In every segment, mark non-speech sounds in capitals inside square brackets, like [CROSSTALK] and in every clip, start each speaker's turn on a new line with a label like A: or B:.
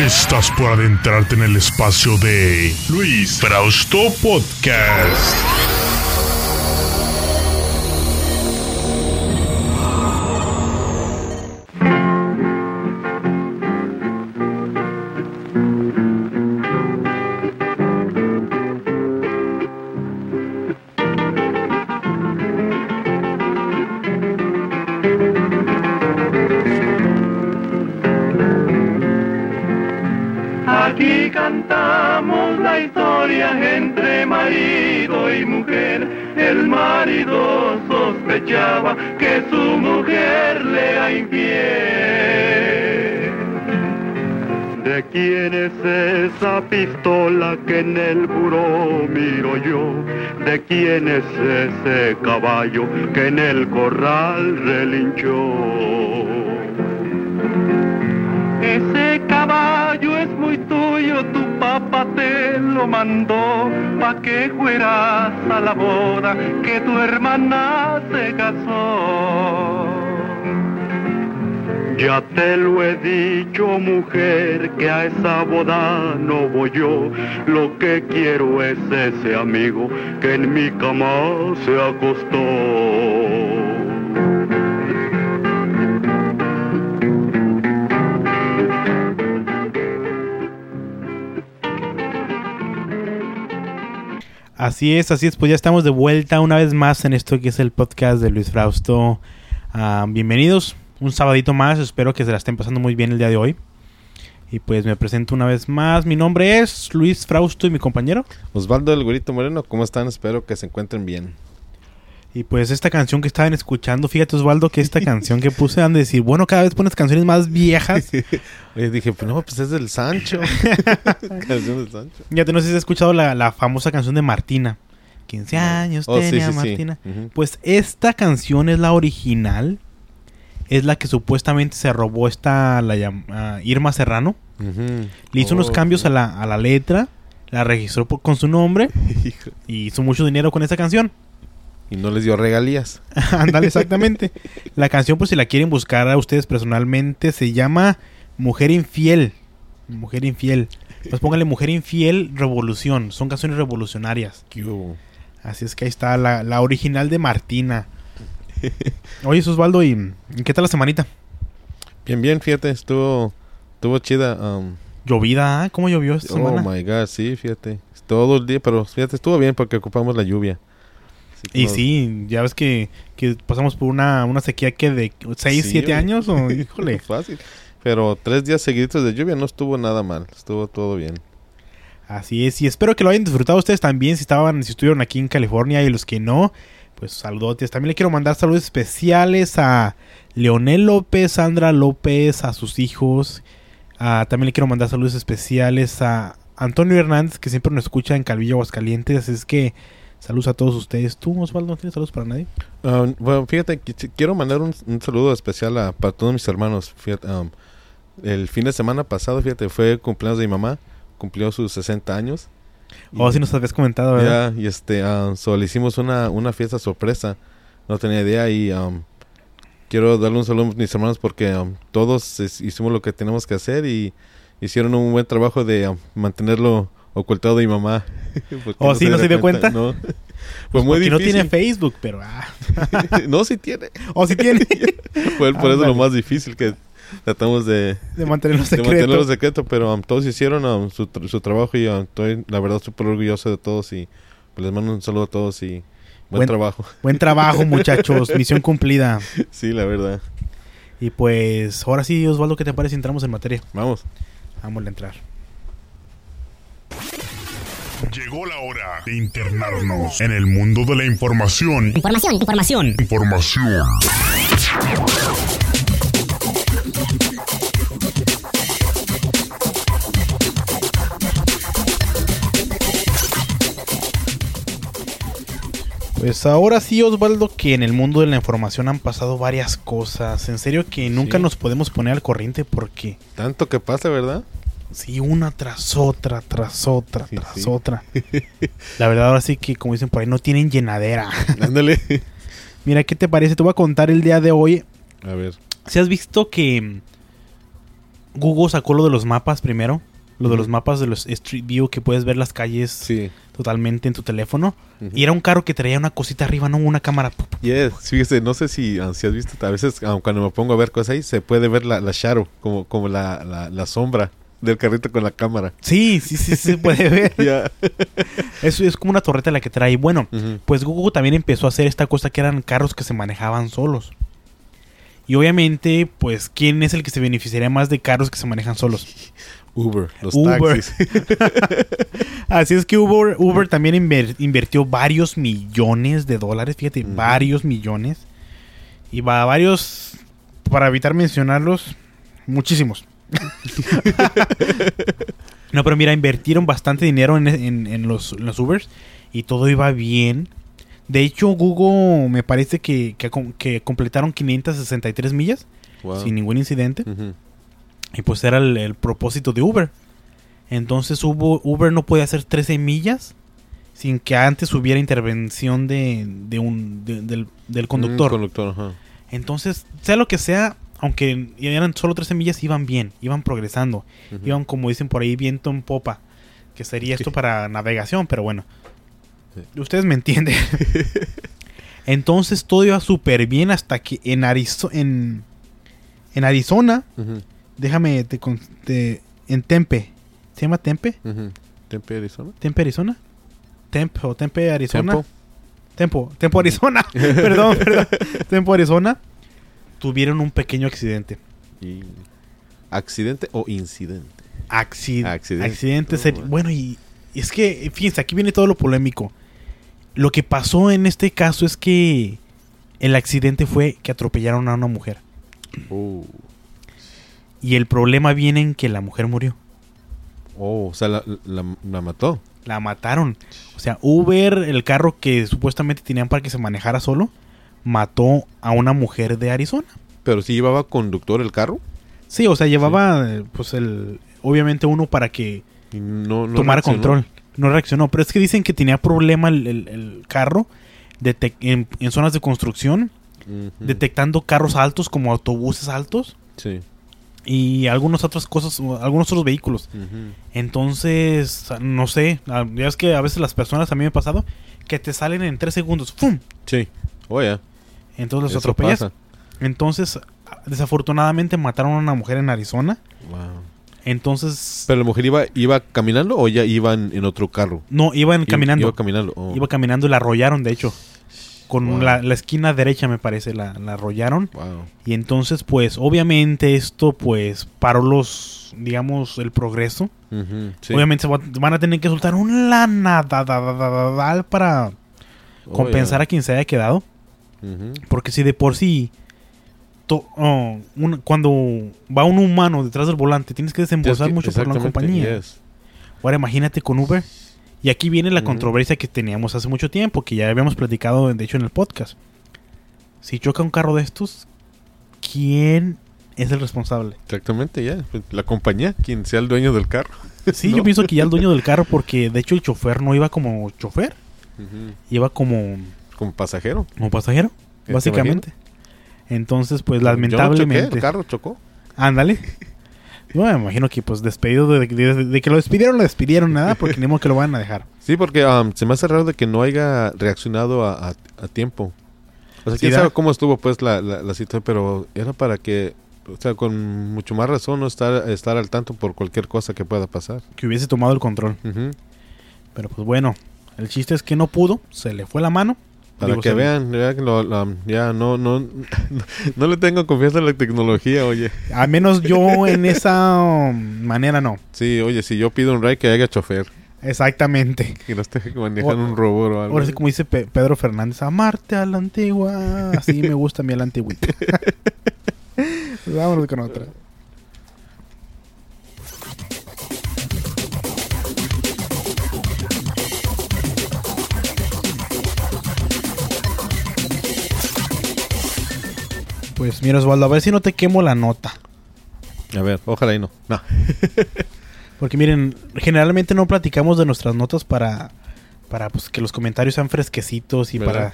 A: Estás por adentrarte en el espacio de Luis Frausto Podcast.
B: Esa pistola que en el buró miro yo? ¿De quién es ese caballo que en el corral relinchó? Ese caballo es muy tuyo, tu papá te lo mandó pa' que fueras a la boda que tu hermana se casó. Ya te lo he dicho, mujer, que a esa boda no voy yo. Lo que quiero es ese amigo que en mi cama se acostó.
C: Así es, así es, pues ya estamos de vuelta una vez más en esto que es el podcast de Luis Frausto. Ah, bienvenidos, un sabadito más, espero que se la estén pasando muy bien el día de hoy. Y pues me presento una vez más, mi nombre es Luis Frausto y mi compañero.
D: Osvaldo del Gurito Moreno, ¿cómo están? Espero que se encuentren bien.
C: Y pues esta canción que estaban escuchando, fíjate Osvaldo que esta canción que puse han de decir, bueno, cada vez pones canciones más viejas. [LAUGHS]
D: Oye, dije, pues no, pues es del Sancho. [LAUGHS] canción del Sancho.
C: Ya te no sé si has escuchado la, la famosa canción de Martina. 15 años
D: Oh,
C: tenía
D: sí, sí.
C: Martina. Pues esta canción es la original. Es la que supuestamente se robó esta la llam- ah, Irma Serrano. Le hizo unos cambios a la, a la letra. La registró por- con su nombre. [LAUGHS] Y hizo mucho dinero con esta canción.
D: Y no les dio regalías. [LAUGHS]
C: Ándale, exactamente. La canción, pues si la quieren buscar a ustedes personalmente, se llama Mujer Infiel. Mujer Infiel. Pues pónganle Mujer Infiel Revolución. Son canciones revolucionarias. Así es que ahí está la, la original de Martina. [LAUGHS] Oye, Osvaldo, ¿y qué tal la semanita?
D: Bien, bien, fíjate, estuvo, estuvo chida. um,
C: Llovida, ¿ah? ¿cómo llovió esta
D: oh
C: semana?
D: my god, sí, fíjate. Todo el día, pero fíjate, estuvo bien porque ocupamos la lluvia.
C: Y sí, ya ves que, que pasamos por una, una sequía que de 6,
D: Sí,
C: 7
D: oye.
C: años, o [LAUGHS] híjole. [LAUGHS]
D: Fácil. Pero tres días seguidos de lluvia no estuvo nada mal. Estuvo todo bien.
C: Así es, y espero que lo hayan disfrutado ustedes también si estaban, si estuvieron aquí en California y los que no, pues saludotes. También le quiero mandar saludos especiales a Leonel López, Sandra López, a sus hijos. Ah, también le quiero mandar saludos especiales a Antonio Hernández, que siempre nos escucha en Calvillo, Aguascalientes. Es que saludos a todos ustedes. ¿Tú, Osvaldo, no tienes saludos para nadie?
D: Ah, bueno, fíjate, qui- quiero mandar un, saludo especial a, para todos mis hermanos. Um, el fin de semana pasado, fíjate, fue cumpleaños de mi mamá. Cumplió sus 60 años.
C: O
D: Y-
C: si nos habías comentado, ¿verdad?
D: Ya, y este, ah, so, le hicimos una, una fiesta sorpresa. No tenía idea y um, quiero darle un saludo a mis hermanos porque um, todos es- hicimos lo que tenemos que hacer y hicieron un buen trabajo de um, mantenerlo ocultado de mi mamá. [LAUGHS]
C: Oh, ¿sí? ¿No se dio
D: diera
C: cuenta?
D: No. [LAUGHS] Fue muy
C: Porque no
D: difícil.
C: tiene Facebook, pero... Ah. [LAUGHS]
D: no, sí tiene.
C: O si tiene.
D: Fue por eso
C: Ándale.
D: lo más difícil que tratamos de,
C: de mantenerlo
D: de
C: secreto.
D: mantenerlo secreto, pero um, todos hicieron um, su, tr- su trabajo y um, estoy la verdad súper orgulloso de todos y pues, les mando un saludo a todos y buen,
C: Buen-
D: trabajo.
C: Buen trabajo, muchachos. Misión cumplida. [LAUGHS]
D: sí, la verdad.
C: Y pues, ahora sí, Osvaldo, ¿qué te parece si entramos en materia?
D: Vamos.
C: Vamos a entrar.
A: Llegó la hora de internarnos en el mundo de la información.
E: Información, información.
A: Información.
C: Pues ahora sí, Osvaldo, que en el mundo de la información han pasado varias cosas. En serio que nunca
D: Sí.
C: nos podemos poner al corriente porque
D: Tanto que pasa, ¿verdad?
C: sí, una tras otra, tras otra,
D: Sí,
C: tras
D: sí.
C: otra. [LAUGHS] La verdad, ahora sí que, como dicen por ahí, no tienen llenadera. [LAUGHS]
D: Ándale.
C: Mira, ¿qué te parece? Te voy a contar el día de hoy.
D: A ver.
C: Si has visto que Google sacó lo de los mapas primero. Lo de los mapas de los Street View que puedes ver las calles
D: Sí.
C: totalmente en tu teléfono. Y era un carro que traía una cosita arriba, no una cámara.
D: Yes, fíjese, no sé si, ah, si has visto, a veces ah, cuando me pongo a ver cosas ahí, se puede ver la, la shadow, como, como la, la, la sombra del carrito con la cámara.
C: Sí, sí, sí, se puede [LAUGHS] ver. Eso es como una torreta la que trae. Bueno, pues Google también empezó a hacer esta cosa que eran carros que se manejaban solos. Y obviamente, pues, ¿quién es el que se beneficiaría más de carros que se manejan solos? [LAUGHS]
D: Uber, los
C: Uber.
D: taxis. [LAUGHS]
C: Así es que Uber, Uber también inver- invirtió varios millones de dólares, fíjate, varios millones. Y va varios, para evitar mencionarlos, muchísimos. [LAUGHS] no, pero mira, invirtieron bastante dinero en, en- en los, en los Ubers y todo iba bien. De hecho, Google me parece que, que, que completaron 563 millas
D: Wow.
C: sin ningún incidente. Y pues era el, el propósito de Uber. Entonces hubo, Uber no podía hacer 13 millas sin que antes hubiera intervención de, de un, de- del, del conductor.
D: Mm, conductor, ajá.
C: Entonces, sea lo que sea, aunque eran solo 13 millas, iban bien, iban progresando. Iban, como dicen por ahí, viento en popa. Que sería esto para navegación, pero bueno. Ustedes me entienden. [LAUGHS] Entonces todo iba súper bien hasta que en, Arizo- en, en Arizona
D: Ujú.
C: Déjame, te, te- en Tempe. ¿Se llama Tempe?
D: Ujú. Tempe, Arizona.
C: ¿Tempe, Arizona? Tempe o Tempe, Arizona.
D: Tempo.
C: Tempo, Tempo, Arizona. [LAUGHS] [LAUGHS] perdón, perdón. Tempo, Arizona. Tuvieron un pequeño accidente.
D: Y... ¿Accidente o incidente?
C: Acci-
D: Accidente.
C: Accidente.
D: Oh, bueno,
C: y y es que, fíjense, aquí viene todo lo polémico. Lo que pasó en este caso es que el accidente fue que atropellaron a una mujer.
D: Oh.
C: Y el problema viene en que la mujer murió.
D: Oh, o sea, la, la, la mató.
C: La mataron. O sea, Uber, el carro que supuestamente tenían para que se manejara solo, mató a una mujer de Arizona.
D: Pero si llevaba conductor el carro.
C: Sí, o sea, llevaba, eh, pues, el. Obviamente uno para que
D: no, no
C: tomara
D: reaccionó.
C: control. No reaccionó. Pero es que dicen que tenía problema el, el- el carro en, en zonas de construcción, detectando carros altos como autobuses altos
D: Sí.
C: y algunas otras cosas, algunos otros vehículos. Entonces, no sé, ya es que a veces las personas, a mí me ha pasado, que te salen en tres segundos. ¡Fum!
D: Sí. Oye.
C: Entonces los atropellas. Entonces, desafortunadamente mataron a una mujer en Arizona.
D: Wow.
C: Entonces,
D: ¿Pero la mujer iba, iba caminando o ya iba en, otro carro?
C: no, iban
D: Iba-
C: caminando.
D: Iba caminando. oh.
C: Iba caminando y la arrollaron, de hecho. Con
D: Wow.
C: la, la esquina derecha, me parece, la, la arrollaron.
D: Wow.
C: Y entonces, pues, obviamente esto, pues, paró los, digamos, el progreso.
D: Sí.
C: Obviamente se va- van a tener que soltar un lana da- da- da- da- da- para
D: Oh,
C: compensar a quien se haya quedado. Porque si de por sí, to- oh, un- cuando va un humano detrás del volante, tienes que desembolsar mucho por la compañía.
D: yes.
C: Ahora imagínate con Uber. Y aquí viene la controversia que teníamos hace mucho tiempo, que ya habíamos platicado, de hecho, en el podcast. Si choca un carro de estos, ¿quién es el responsable?
D: Exactamente, ya. Pues, La compañía, quien sea el dueño del carro.
C: Sí, [LAUGHS]
D: ¿No?
C: yo pienso que ya el dueño del carro, porque de hecho el chofer no iba como chofer, iba como,
D: Como pasajero.
C: como pasajero,
D: ¿Te
C: básicamente. Entonces, pues
D: Yo no choqué,
C: lamentablemente...
D: el carro chocó.
C: Ándale. [LAUGHS] Yo me imagino que pues despedido de, de- de que lo despidieron, lo despidieron nada, porque ni modo que lo van a dejar.
D: Sí, porque um, se me hace raro de que no haya reaccionado a, a- a tiempo. O sea,
C: Sí,
D: quién
C: da.
D: sabe cómo estuvo pues la, la, la situación, pero era para que, o sea, con mucho más razón no estar, estar al tanto por cualquier cosa que pueda pasar.
C: Que hubiese tomado el control. Pero pues bueno, el chiste es que no pudo, se le fue la mano.
D: Para
C: Digo,
D: que vean, vean que lo- ya no, no, [LAUGHS] no le tengo confianza en la tecnología, oye.
C: Al menos yo en esa um, manera no.
D: Sí, oye, si yo pido un ride que haya chofer,
C: Exactamente.
D: que no esté manejando un robot o algo.
C: Ahora sí, como dice Pe- Pedro Fernández, amarte a la antigua. Así me gusta a mí a la antigüita. [LAUGHS] Vámonos con otra. Pues mira Osvaldo, a ver si no te quemo la nota.
D: A ver, ojalá y no. No. [LAUGHS]
C: Porque miren, generalmente no platicamos de nuestras notas para, para pues, que los comentarios sean fresquecitos y
D: ¿Verdad?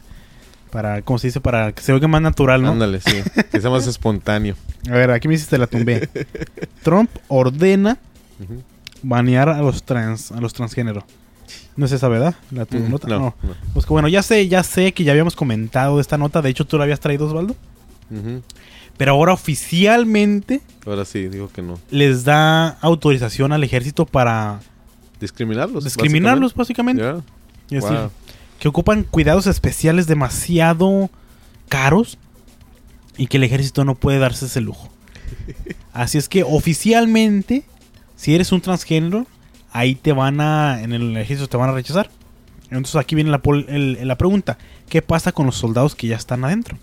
C: para, Para, ¿cómo se dice? Para que se oiga más natural, ¿no?
D: Ándale, sí. que sea más espontáneo. [LAUGHS]
C: A ver, aquí me hiciste la tumbé. Trump ordena banear a los trans, a los transgénero. No es esa, ¿verdad? La tu
D: Mm,
C: nota.
D: no,
C: No.
D: no.
C: Pues que bueno, ya sé, ya sé que ya habíamos comentado de esta nota. De hecho, tú la habías traído, Osvaldo. Pero ahora oficialmente
D: Ahora sí, digo que no.
C: les da autorización al ejército para
D: Discriminarlos.
C: discriminarlos, básicamente.
D: Wow.
C: que ocupan cuidados especiales demasiado caros y que el ejército no puede darse ese lujo. [LAUGHS] Así es que oficialmente, si eres un transgénero, ahí te van a, en el ejército te van a rechazar. Entonces aquí viene la, pol- el- la pregunta, ¿qué pasa con los soldados que ya están adentro?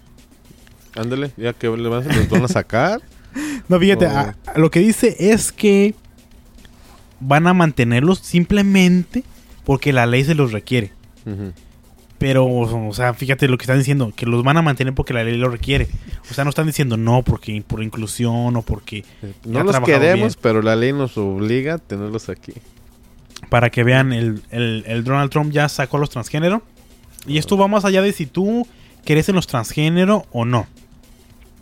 D: Ándale, ya que los van a sacar. [LAUGHS]
C: No, fíjate,
D: Oh.
C: a- a lo que dice es que van a mantenerlos simplemente porque la ley se los requiere. Pero, o sea, fíjate lo que están diciendo, que los van a mantener porque la ley lo requiere. O sea, no están diciendo no porque por inclusión o porque
D: No
C: ha
D: los queremos,
C: bien.
D: pero la ley nos obliga a tenerlos aquí.
C: para que vean el, el- el Donald Trump ya sacó a los transgénero. Y esto va más allá de si tú crees en los transgénero o no.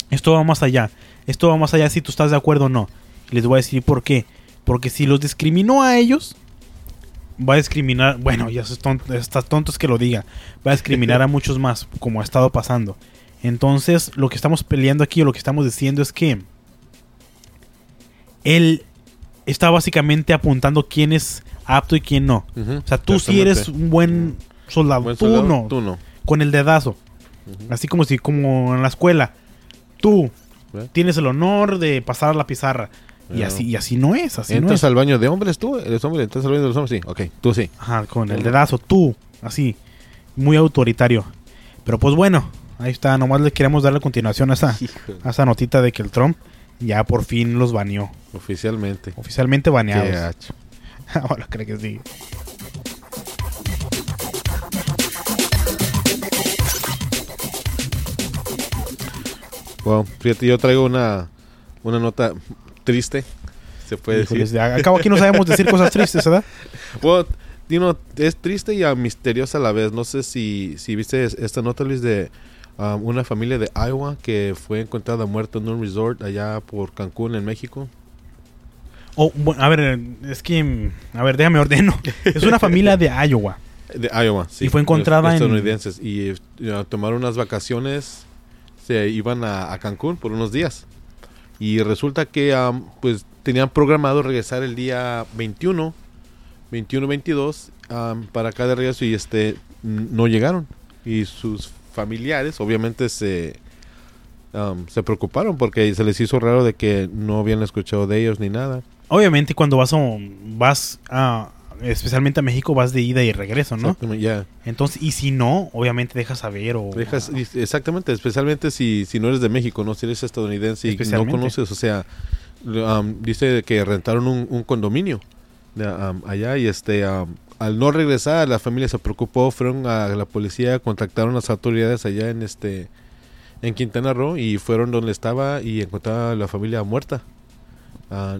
C: Esto va más allá. Esto va más allá si tú estás de acuerdo o no. Y les voy a decir por qué. Porque si los discriminó a ellos, va a discriminar. Bueno, ya es tonto, está tonto es que lo diga. Va a discriminar a [LAUGHS] muchos más, como ha estado pasando. Entonces, lo que estamos peleando aquí o lo que estamos diciendo es que él está básicamente apuntando quién es apto y quién no. O sea, tú sí eres un buen soldado.
D: Buen
C: tú
D: soldado,
C: no.
D: Tú no.
C: Con el dedazo. Así como si, como en la escuela. Tú
D: ¿Ve?
C: tienes el honor de pasar a la pizarra. Y así, y así no es, así no
D: ¿Entras
C: es.
D: al baño de hombres tú? ¿Eres hombre? ¿Entras al baño de los hombres? Sí. Ok, tú sí.
C: Ajá, con el dedazo, tú, así, muy autoritario. Pero pues bueno, ahí está, nomás le queremos dar la continuación a esa, a esa notita de que el Trump ya por fin los baneó.
D: Oficialmente.
C: Oficialmente baneados. [LAUGHS] Ahora creo que sí.
D: Wow, fíjate, yo traigo una, una nota triste, se puede
C: Híjoles,
D: decir.
C: de- Al cabo aquí no sabemos decir cosas tristes, ¿verdad? [LAUGHS]
D: You know, es triste y misteriosa a la vez. No sé si, si viste es- esta nota, Luis, de um, una familia de Iowa que fue encontrada muerta en un resort allá por Cancún, en México.
C: Oh, bueno, a ver, es que, a ver, déjame ordeno. Es una familia de Iowa. [LAUGHS]
D: De Iowa, sí.
C: Y fue encontrada en-
D: estadounidenses. Y eh, tomaron unas vacaciones, se iban a, a Cancún por unos días. Y resulta que am, pues tenían programado regresar el día 21, 21-22 am, para acá de regreso y este no llegaron. Y sus familiares obviamente se, am, se preocuparon porque se les hizo raro de que no habían escuchado de ellos ni nada.
C: Obviamente cuando vas a, vas a, especialmente a México, vas de ida y regreso, ¿no?
D: Exactamente, ya.
C: Entonces, y si no, obviamente dejas saber o...
D: Dejas- exactamente, especialmente si, si no eres de México, no si eres estadounidense y no conoces, o sea, um, dice que rentaron un, un condominio de, um, allá y este um, al no regresar la familia se preocupó, fueron a la policía, contactaron a las autoridades allá en este en Quintana Roo y fueron donde estaba y encontraron a la familia muerta. Ah,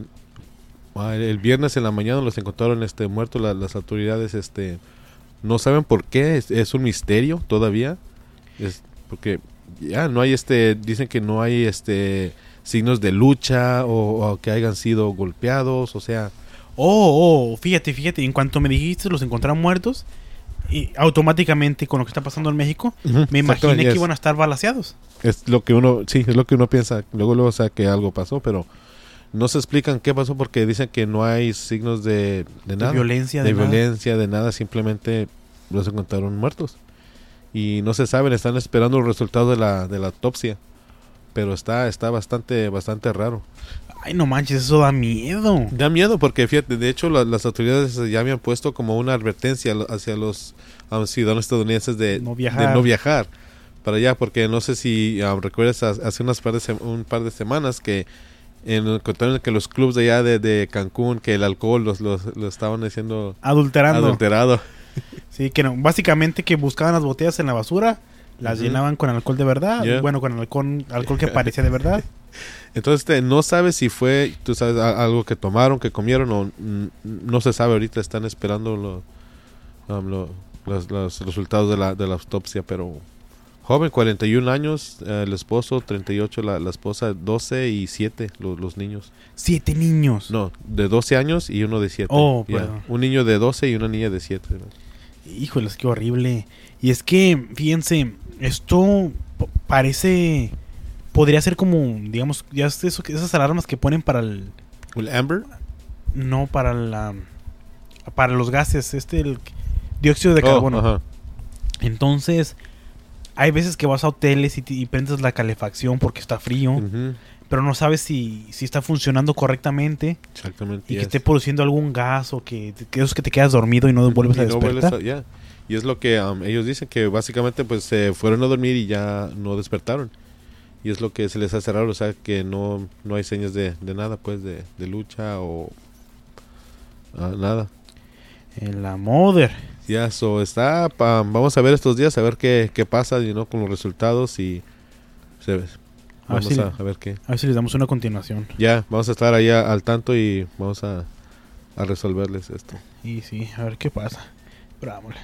D: ah, el viernes en la mañana los encontraron este muertos la- las autoridades este no saben por qué es, es un misterio todavía es porque ya no hay este dicen que no hay este signos de lucha o, o que hayan sido golpeados o sea
C: Oh, oh, fíjate, fíjate, en cuanto me dijiste los encontraron muertos, y automáticamente con lo que está pasando en México, me imaginé que iban a estar balaseados.
D: es lo que uno sí es lo que uno piensa luego luego sabe que algo pasó pero no se explican qué pasó porque dicen que no hay signos de, de
C: De
D: nada
C: violencia,
D: de,
C: de, nada.
D: violencia de nada simplemente los encontraron muertos y no se saben están esperando el resultado de la de la autopsia pero está está bastante bastante raro
C: Ay, no manches, eso da miedo.
D: Da miedo porque, fíjate, de hecho la- las autoridades ya habían puesto como una advertencia hacia los um, ciudadanos estadounidenses de
C: No
D: de
C: viajar.
D: no viajar para allá, porque no sé si um, recuerdas ha- hace unas par de un par de semanas que en, contaron que los clubs de allá de, de Cancún, que el alcohol los, los, lo estaban haciendo
C: Adulterando.
D: adulterado. [LAUGHS]
C: Sí, que no, básicamente que buscaban las botellas en la basura, las llenaban con alcohol de verdad,
D: Yeah.
C: bueno, con alcohol, alcohol que parecía de verdad. [LAUGHS]
D: Entonces este, no sabes si fue, tú sabes, a- algo que tomaron, que comieron o no se sabe ahorita, están esperando lo- um, lo- los, los resultados de la, de la autopsia, pero joven, 41 años, eh, el esposo, 38 la, la esposa, 12 y 7 los, los niños.
C: Siete niños.
D: No, de 12 años y uno de 7.
C: Oh, perdón.
D: Un niño de 12 y una niña de 7.
C: Híjoles, qué horrible. Y es que, fíjense, esto parece. Podría ser como, digamos, ya es eso, esas alarmas que ponen para el.
D: ¿El Amber?
C: No, para la. Para los gases, este, el dióxido de
D: Oh,
C: carbono.
D: ajá.
C: Entonces, hay veces que vas a hoteles y, y prendes la calefacción porque está frío, pero no sabes si, si está funcionando correctamente
D: Exactamente.
C: y que esté produciendo algún gas o que, que es que te quedas dormido y no vuelves a
D: Y no
C: despertar.
D: a- ya. Y es lo que um, ellos dicen, que básicamente pues se fueron a dormir y ya no despertaron. Y es lo que se les hace raro, o sea, que no, no hay señas de, de nada, pues, de, de lucha o ah, nada.
C: En la mother.
D: Ya, eso está, pa- vamos a ver estos días, a ver qué, qué pasa, y no con los resultados y se,
C: A ver
D: vamos
C: si-
D: a, a ver qué.
C: A ver si les damos una continuación.
D: Ya, vamos a estar allá al tanto y vamos a, a resolverles esto.
C: Y sí, a ver qué pasa. Pero vámonos.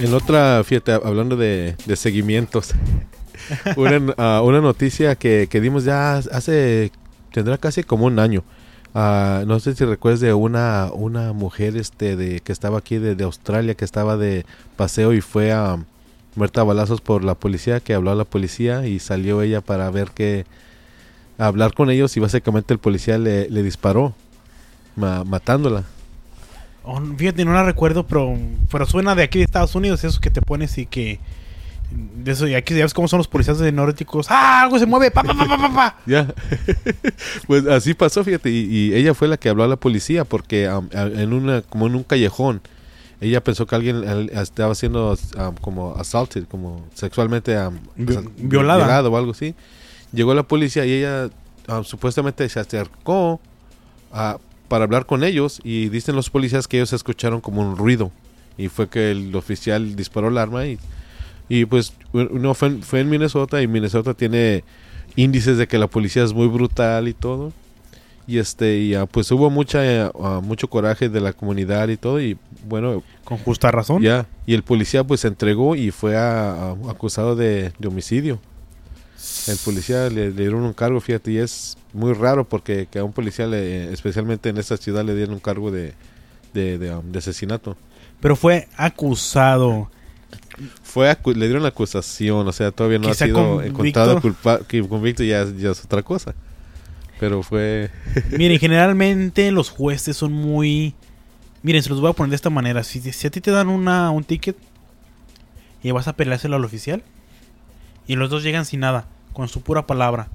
D: En otra, fíjate, hablando de, de seguimientos, [LAUGHS] una, ah, una noticia que, que dimos ya hace, tendrá casi como un año. Ah, no sé si recuerdas de una, una mujer este de que estaba aquí de, de Australia, que estaba de paseo y fue a muerta a balazos por la policía, que habló a la policía y salió ella para ver que, hablar con ellos y básicamente el policía le, le disparó, ma- matándola.
C: Oh, fíjate, no la recuerdo, pero, pero suena de aquí de Estados Unidos, eso que te pones y que... De eso, y aquí ya ves cómo son los policías de nórdicos. ¡Ah! Algo se mueve. ¡Pa, pa, pa, pa, pa! [LAUGHS]
D: Ya, [LAUGHS] pues así pasó, fíjate, y, y ella fue la que habló a la policía porque a- en una, como en un callejón, ella pensó que alguien al- estaba siendo am, como assaulted, como sexualmente asa-
C: violada.
D: violado o algo así. Llegó la policía y ella am, supuestamente se acercó a- para hablar con ellos y dicen los policías que ellos escucharon como un ruido y fue que el oficial disparó el arma y, y pues uno fue, en- fue en Minnesota y Minnesota tiene índices de que la policía es muy brutal y todo y este y ah, pues hubo mucha ah, mucho coraje de la comunidad y todo y bueno
C: Con justa razón.
D: ya y el policía pues se entregó y fue a- a- acusado de, de homicidio el policía le, le dieron un cargo fíjate y es muy raro porque que a un policía le, especialmente en esta ciudad le dieron un cargo de de, de, um, de asesinato
C: Pero fue acusado.
D: Fue le dieron acusación o sea todavía no ha sido
C: convicto.
D: encontrado culpa que convicto ya, ya es otra cosa pero fue [LAUGHS]
C: Miren, generalmente los jueces son muy... Miren, se los voy a poner de esta manera. Si, si a ti te dan una, un ticket y vas a peleárselo al oficial y los dos llegan sin nada, con su pura palabra.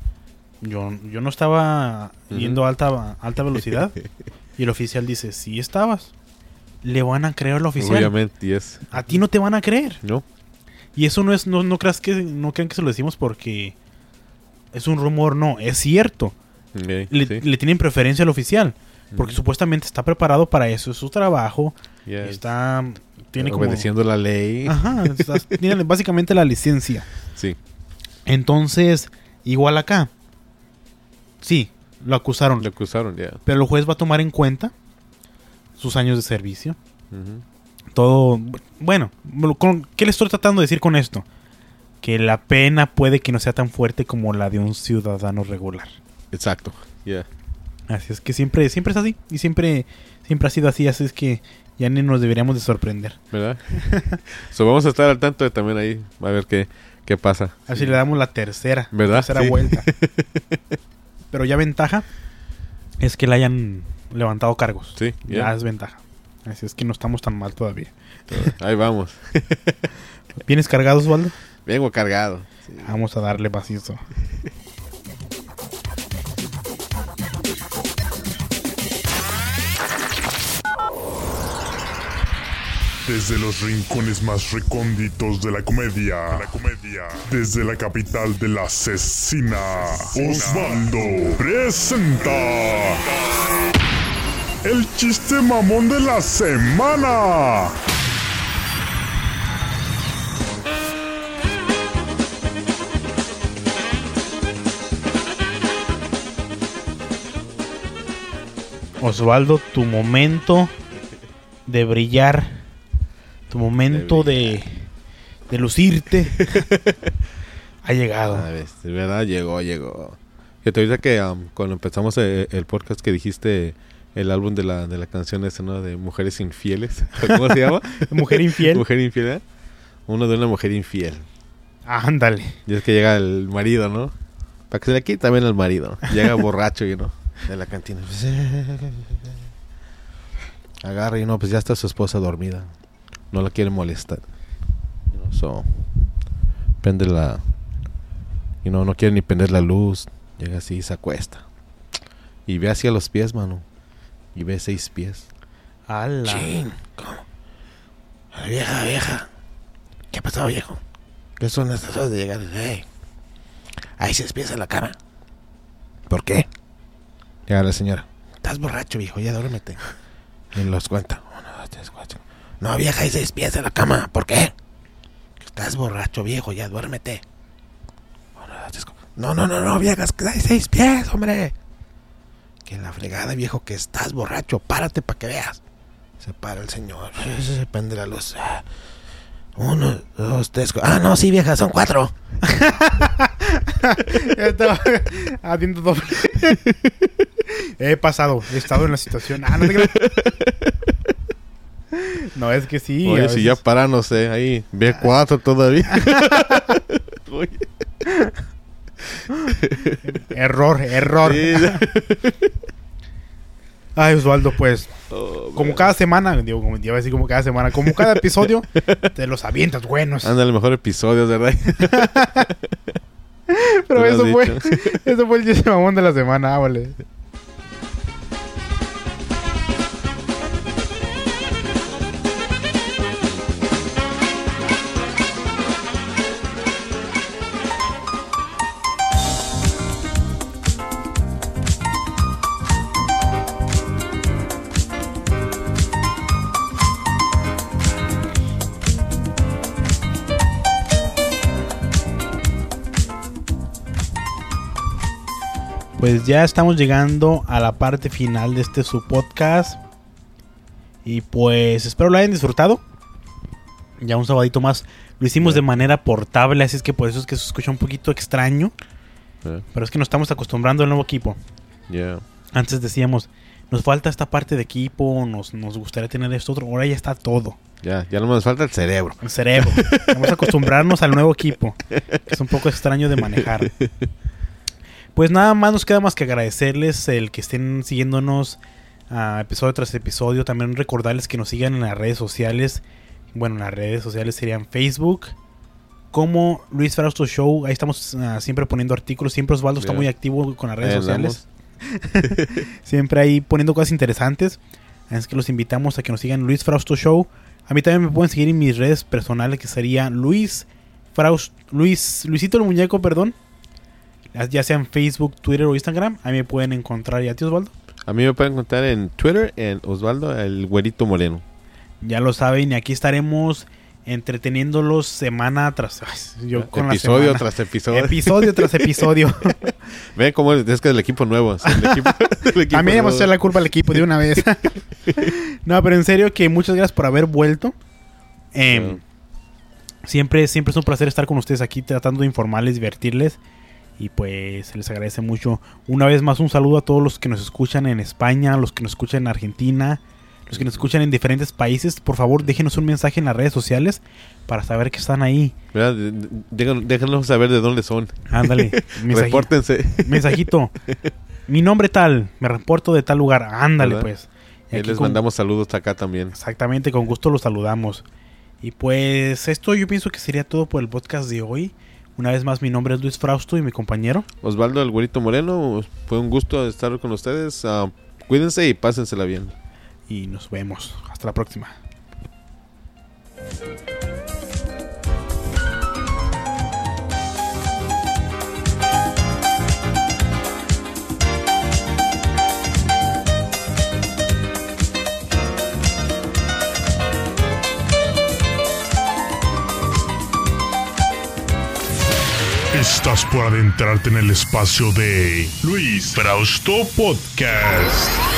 C: Yo, yo no estaba yendo a alta, alta velocidad [LAUGHS] y el oficial dice, sí estabas. Le van a creer al oficial.
D: obviamente y es
C: A ti no te van a creer.
D: no
C: Y eso no es, no, no creas que, no crean que se lo decimos porque es un rumor, no, es cierto. Le,
D: sí.
C: le tienen preferencia al oficial. Porque supuestamente está preparado para eso, es su trabajo.
D: Ya,
C: Está. Tiene como.
D: obedeciendo la ley
C: Ajá, está- [LAUGHS] tiene básicamente la licencia.
D: sí
C: Entonces, igual acá. Sí, lo acusaron.
D: le acusaron ya
C: Pero el juez va a tomar en cuenta sus años de servicio. Todo. Bueno, con- ¿qué le estoy tratando de decir con esto? Que la pena puede que no sea tan fuerte como la de un ciudadano regular.
D: exacto ya
C: Así es que siempre, siempre es así. Y siempre, siempre ha sido así. Así es que ya ni nos deberíamos de sorprender.
D: ¿verdad? [LAUGHS] so, vamos a estar al tanto de también ahí, a ver qué, qué pasa.
C: Así le damos la tercera.
D: ¿Verdad?
C: Tercera
D: Sí.
C: vuelta. [LAUGHS] Pero ya ventaja es que le hayan levantado cargos.
D: Sí,
C: Ya
D: ya.
C: es ventaja. Así es que no estamos tan mal todavía.
D: Ahí vamos. [LAUGHS]
C: ¿Vienes cargado, Osvaldo?
D: Vengo cargado.
C: Vamos a darle macizo.
A: Desde los rincones más recónditos de la comedia. La comedia. Desde la capital de la asesina. Osvaldo presenta. El chiste mamón de la semana.
C: Osvaldo, tu momento de brillar, tu momento de, de lucirte, [LAUGHS] ha llegado.
D: A ver, de verdad llegó, llegó. Que te ahorita que um, cuando empezamos eh, el, podcast que dijiste el álbum de la, de la canción esa, ¿no? De Mujeres Infieles. [LAUGHS] ¿Cómo se llama?
C: Mujer infiel.
D: Mujer Infiel. ¿eh? Uno de una mujer infiel.
C: Ándale.
D: Y es que llega el marido, ¿no? Para que se le quite también al marido. Llega borracho y no. De la cantina. Agarra y no, pues ya está su esposa dormida. No la quiere molestar. You know, so, prende la. Y no, no quiere ni prender la luz. Llega así y se acuesta. Y ve hacia los pies, mano. Y ve seis pies.
C: Ala.
D: Chin, ¿cómo? La vieja, vieja. ¿Qué ha pasado, viejo? ¿Qué son estas horas de llegar? Hey. Ahí se despieza en la cama. ¿Por qué? Llega la señora. Estás borracho, viejo, ya duérmete. Y los cuenta. Uno, dos, tres, cuatro. No, vieja, ahí se despieza en la cama. ¿Por qué? Estás borracho, viejo, ya duérmete. Uno, dos, tres, cuatro. No, no, no, no, viejas, que hay seis pies, hombre. Que la fregada, viejo, que estás borracho. Párate para que veas. Se para el señor. [LAUGHS] Se prende la luz. Ah, Uno, dos, tres. Ah, no, sí, vieja, son cuatro. [LAUGHS]
C: Haciendo [LAUGHS] doble. He pasado, he estado en la situación. Ah, no te. No, es que sí.
D: Oye,
C: a
D: si ya para, no sé, ahí. Ve cuatro todavía. Oye, [LAUGHS]
C: Error, error. [LAUGHS] Ay, Osvaldo, pues,
D: Oh,
C: como cada semana, digo, como, iba a decir como cada semana, como cada episodio, [LAUGHS] te los avientas buenos.
D: Anda, el mejor episodio, ¿verdad?
C: Pero eso fue, eso fue el chiste mamón de la semana, ah, vale. Pues ya estamos llegando a la parte final de este su podcast. Y pues espero lo hayan disfrutado. Ya un sabadito más. Lo hicimos de manera portable, así es que por eso es que se escucha un poquito extraño. Pero es que nos estamos acostumbrando al nuevo equipo.
D: yeah.
C: Antes decíamos, nos falta esta parte de equipo, nos, nos gustaría tener esto otro. Ahora ya está todo.
D: Ya, ya no nos falta el cerebro.
C: El cerebro. Vamos a acostumbrarnos al nuevo equipo. Que es un poco extraño de manejar. [LAUGHS] Pues nada más nos queda más que agradecerles el que estén siguiéndonos ah, episodio tras episodio. También recordarles que nos sigan en las redes sociales. Bueno, en las redes sociales serían Facebook. Como Luis Frausto Show. Ahí estamos ah, siempre poniendo artículos. Siempre Osvaldo está muy activo con las redes
D: Ahí
C: sociales. [LAUGHS] Siempre ahí poniendo cosas interesantes. Así es que los invitamos a que nos sigan Luis Frausto Show. A mí también me pueden seguir en mis redes personales que sería Luis Fraust, Luis, Luisito el Muñeco, perdón. Ya sea en Facebook, Twitter o Instagram. Ahí me pueden encontrar ya, tío Osvaldo.
D: A mí me pueden encontrar en Twitter, en Osvaldo, el güerito moreno.
C: Ya lo saben, y aquí estaremos entreteniendo semana tras yo con la
D: episodio tras episodio.
C: episodio tras episodio. [LAUGHS]
D: Ven cómo es, que es el equipo nuevo. el equipo- el equipo
C: También vamos a echar la culpa al equipo de una vez. [LAUGHS] no, pero en serio que muchas gracias por haber vuelto. Em, Siempre, siempre es un placer estar con ustedes aquí tratando de informarles, divertirles. Y pues se les agradece mucho. Una vez más un saludo a todos los que nos escuchan en España, los que nos escuchan en Argentina, los que nos escuchan en diferentes países. Por favor, déjenos un mensaje en las redes sociales para saber que están ahí.
D: Déjanos saber de dónde son.
C: Ándale. [LAUGHS]
D: Repórtense.
C: mensajito. Mi nombre tal, me reporto de tal lugar. Ándale
D: ¿Verdad?
C: pues. Y
D: les
C: con-
D: mandamos saludos acá también.
C: Exactamente, con gusto los saludamos. Y pues esto yo pienso que sería todo por el podcast de hoy. Una vez más, mi nombre es Luis Frausto y mi compañero.
D: Osvaldo, el güerito moreno, fue un gusto estar con ustedes. Ah, cuídense y pásensela bien.
C: Y nos vemos. Hasta la próxima.
A: Estás por adentrarte en el espacio de Luis Frausto Podcast.